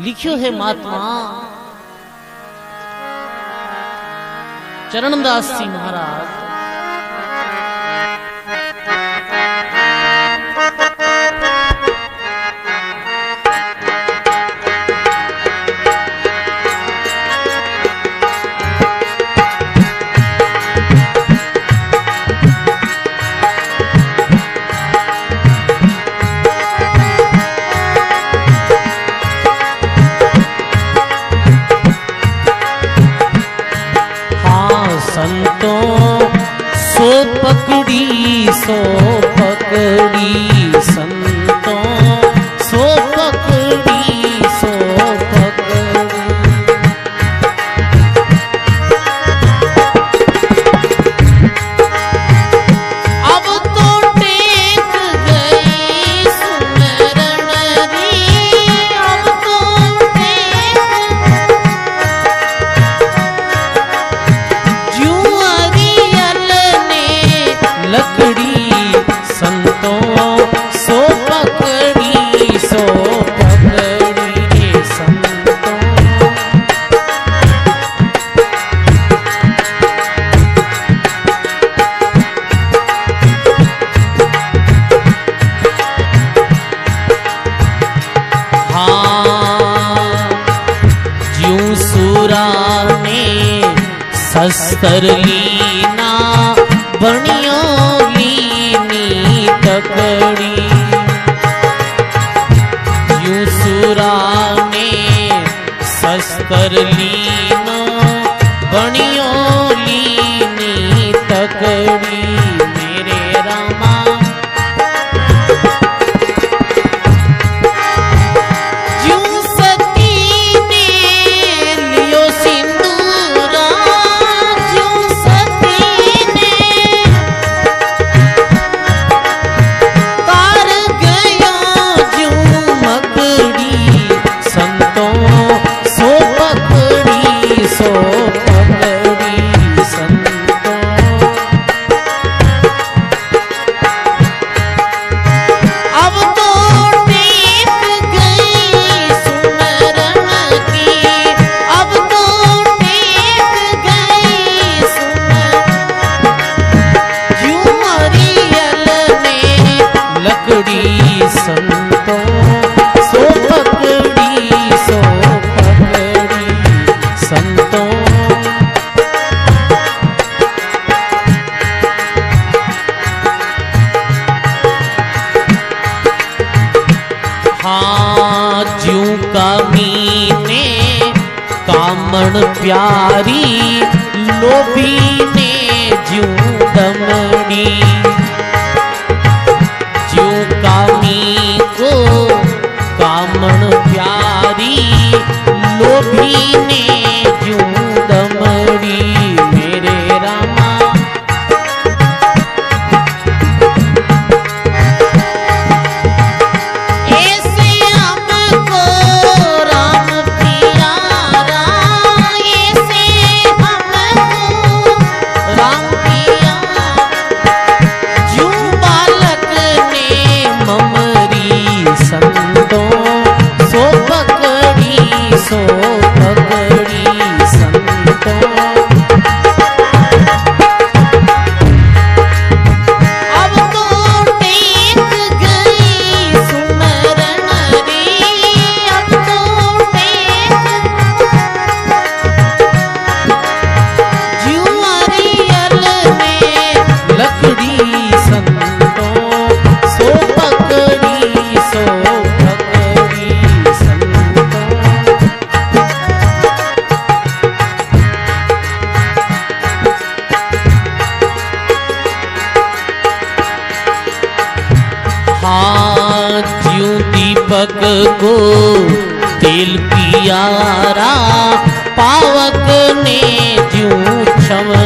लिखियो है महात्मा। चरणदास जी महाराज। अस्तर ली। सन Yaşamı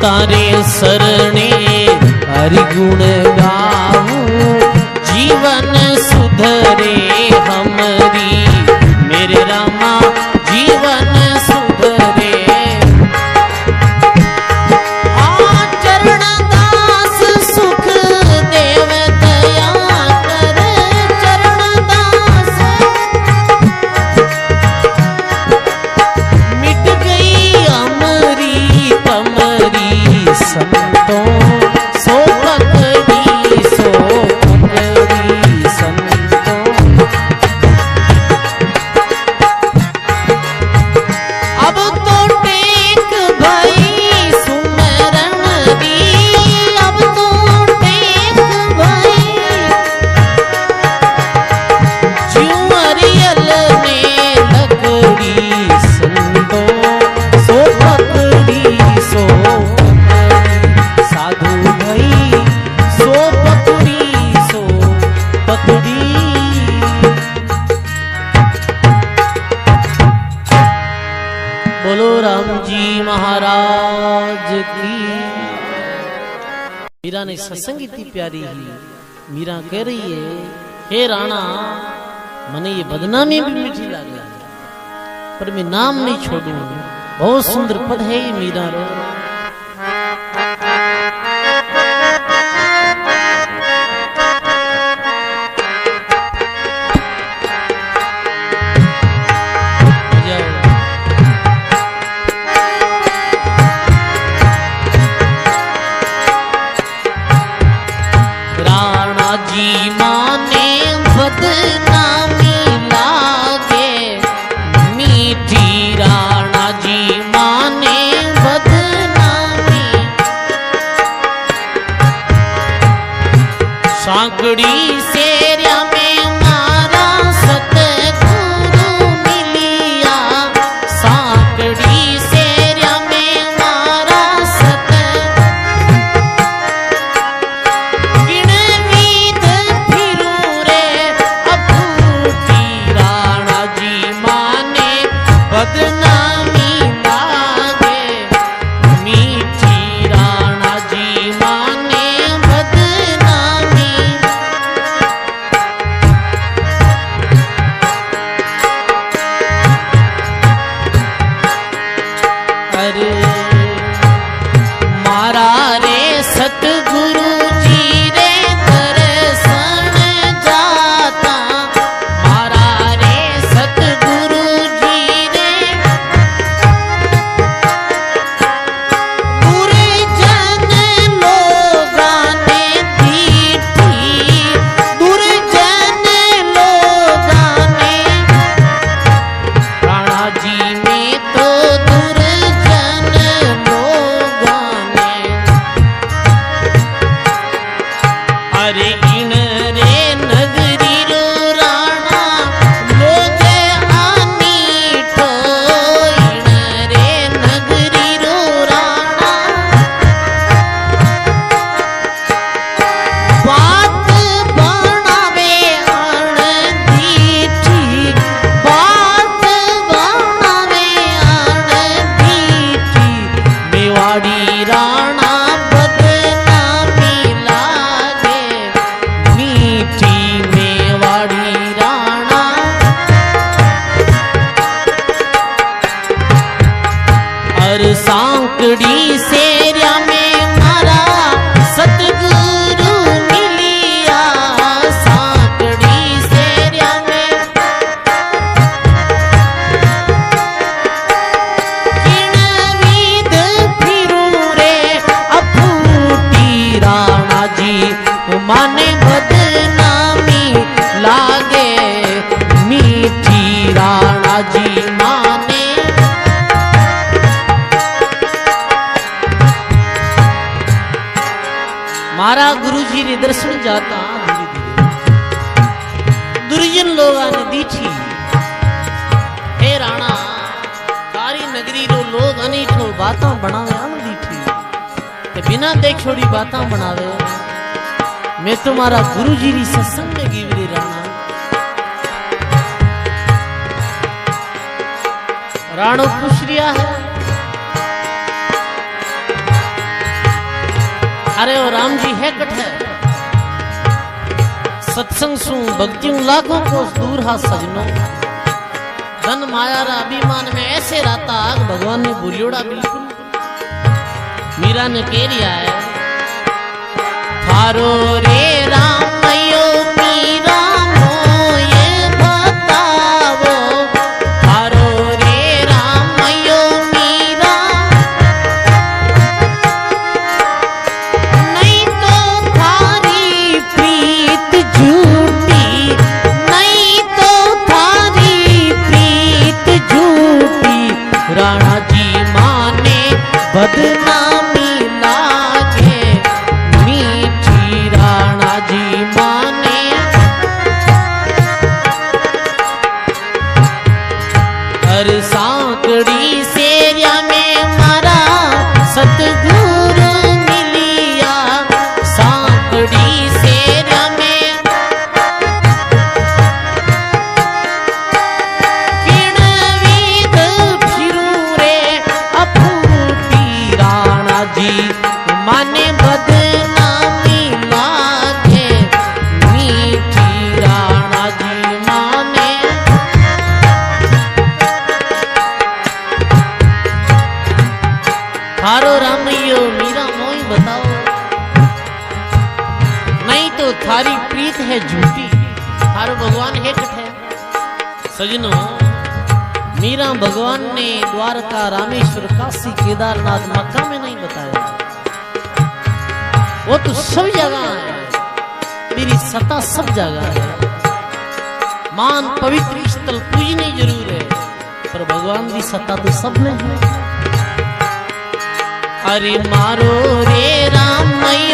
તારે શરણે હરિગુણ कह रही है, हे राणा, मैंने ये बदनामी भी मीठी लग पर मैं नाम नहीं छोड़ूँगी। बहुत सुंदर पद है ये मीरा रो। जाता धीरे धीरे दुर्जन लोग ने दीछी हे राणा तारी नगरी रो लोग अनी छो बाता बनावे अन थी ते बिना देख छोड़ी बाता बनावे। मैं तुम्हारा गुरु जी री सत्संग में गीवरी राणा। राणो पूछ रिया है। अरे ओ राम जी है कठे। सत्संग શું भक्ति लाखों को दूर હા सजनो। धन माया रा अभिमान में ऐसे रहता आग, भगवान ने भूलियोड़ा बिल्कुल। मीरा ने कह लिया है, थारो रे राम Happy द्वारका रामेश्वर काशी केदारनाथ मक्का में नहीं बताया। वो तो सब जगह है। मेरी सत्ता सब जगह है। मान पवित्र स्थल पूजनी ज़रूर है, पर भगवान की सत्ता तो सब में है। अरे मारो रे राम मई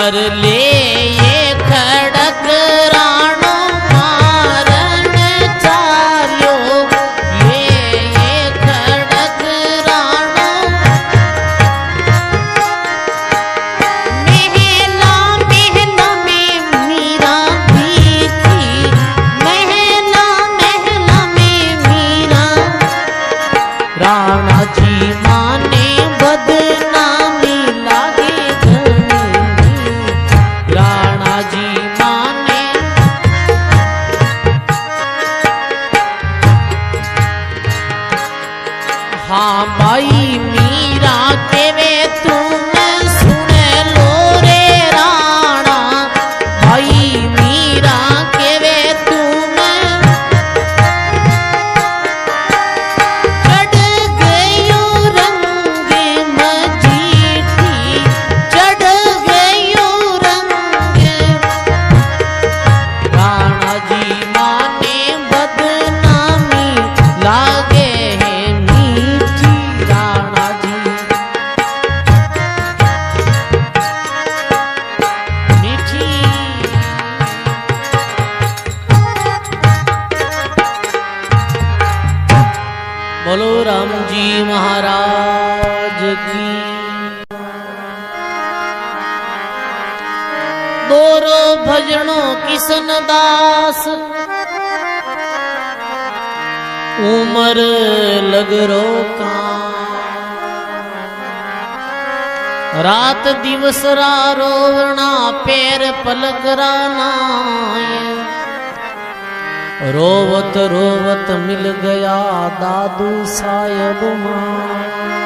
अरले दूसरा रोवना पैर पलक रोवत रोवत मिल गया दादू साहेब माँ।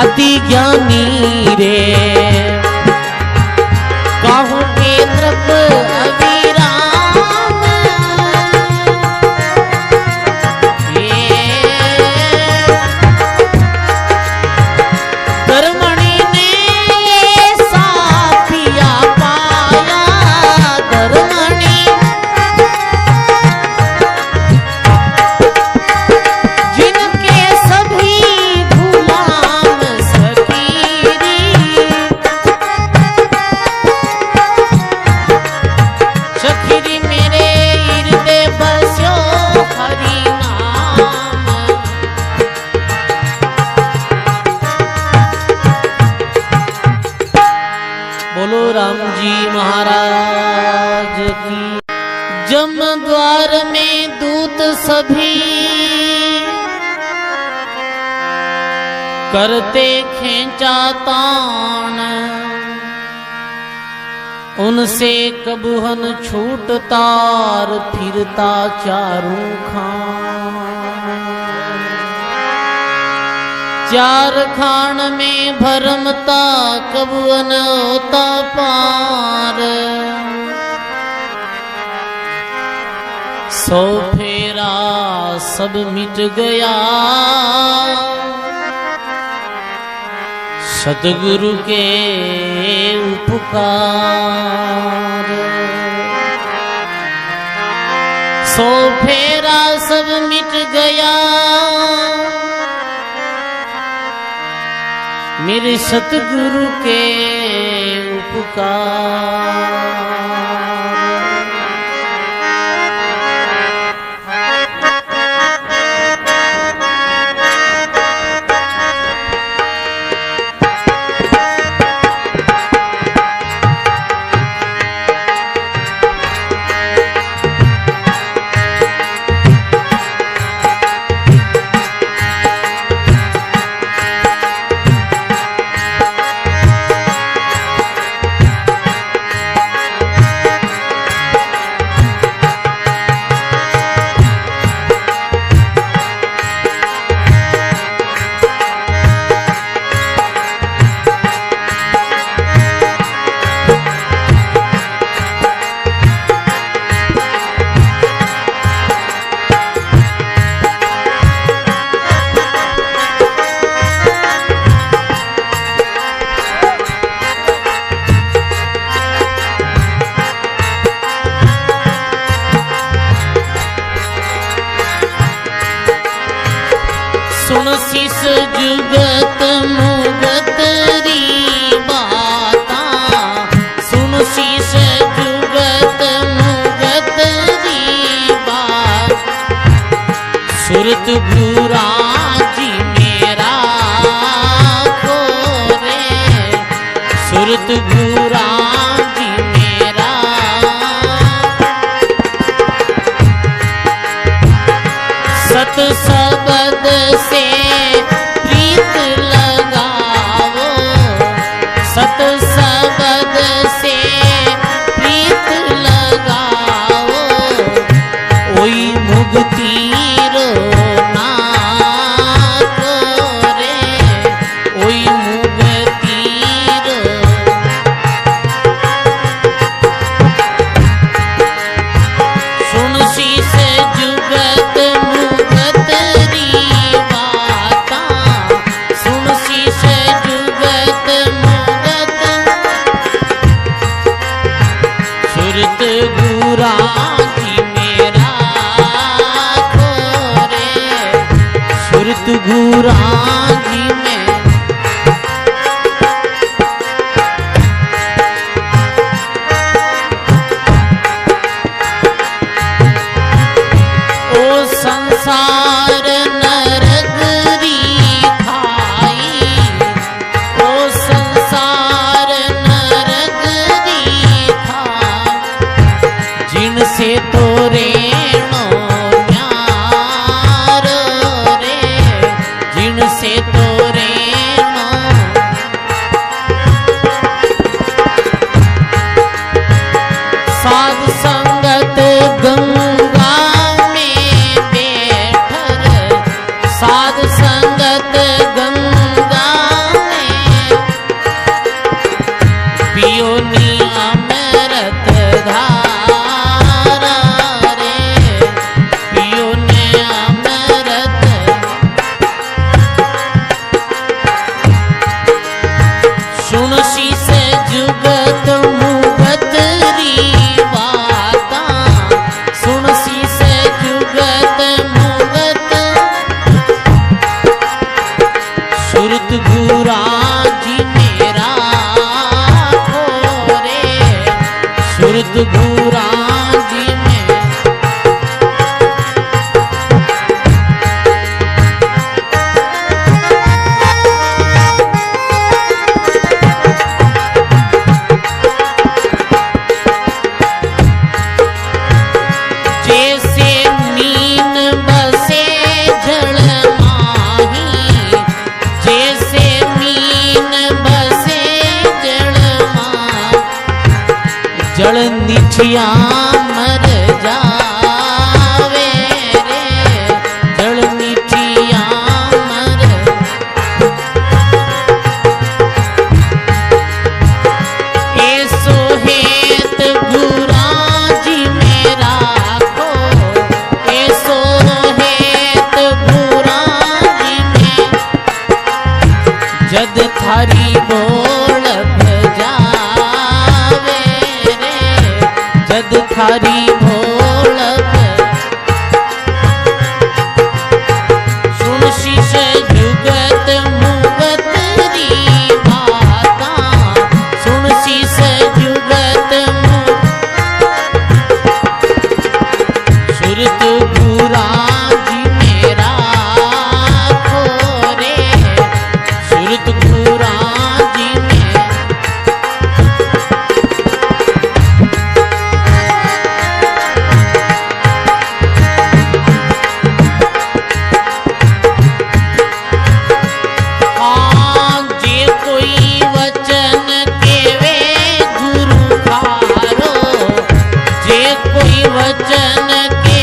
अति ज्ञानी रे। राम जी महाराज की। जम द्वार में दूत सभी करते खेचा तान। उनसे कबूहन छूटता फिरता चारों खान। चार खान में भरमता कबुअन होता पार। सो फेरा सब मिट गया। सतगुरु के उपकार। सो फेरा सब मिट गया। मेरे सतगुरु के उपकार। मूर्त घूरा कोई वचन केवे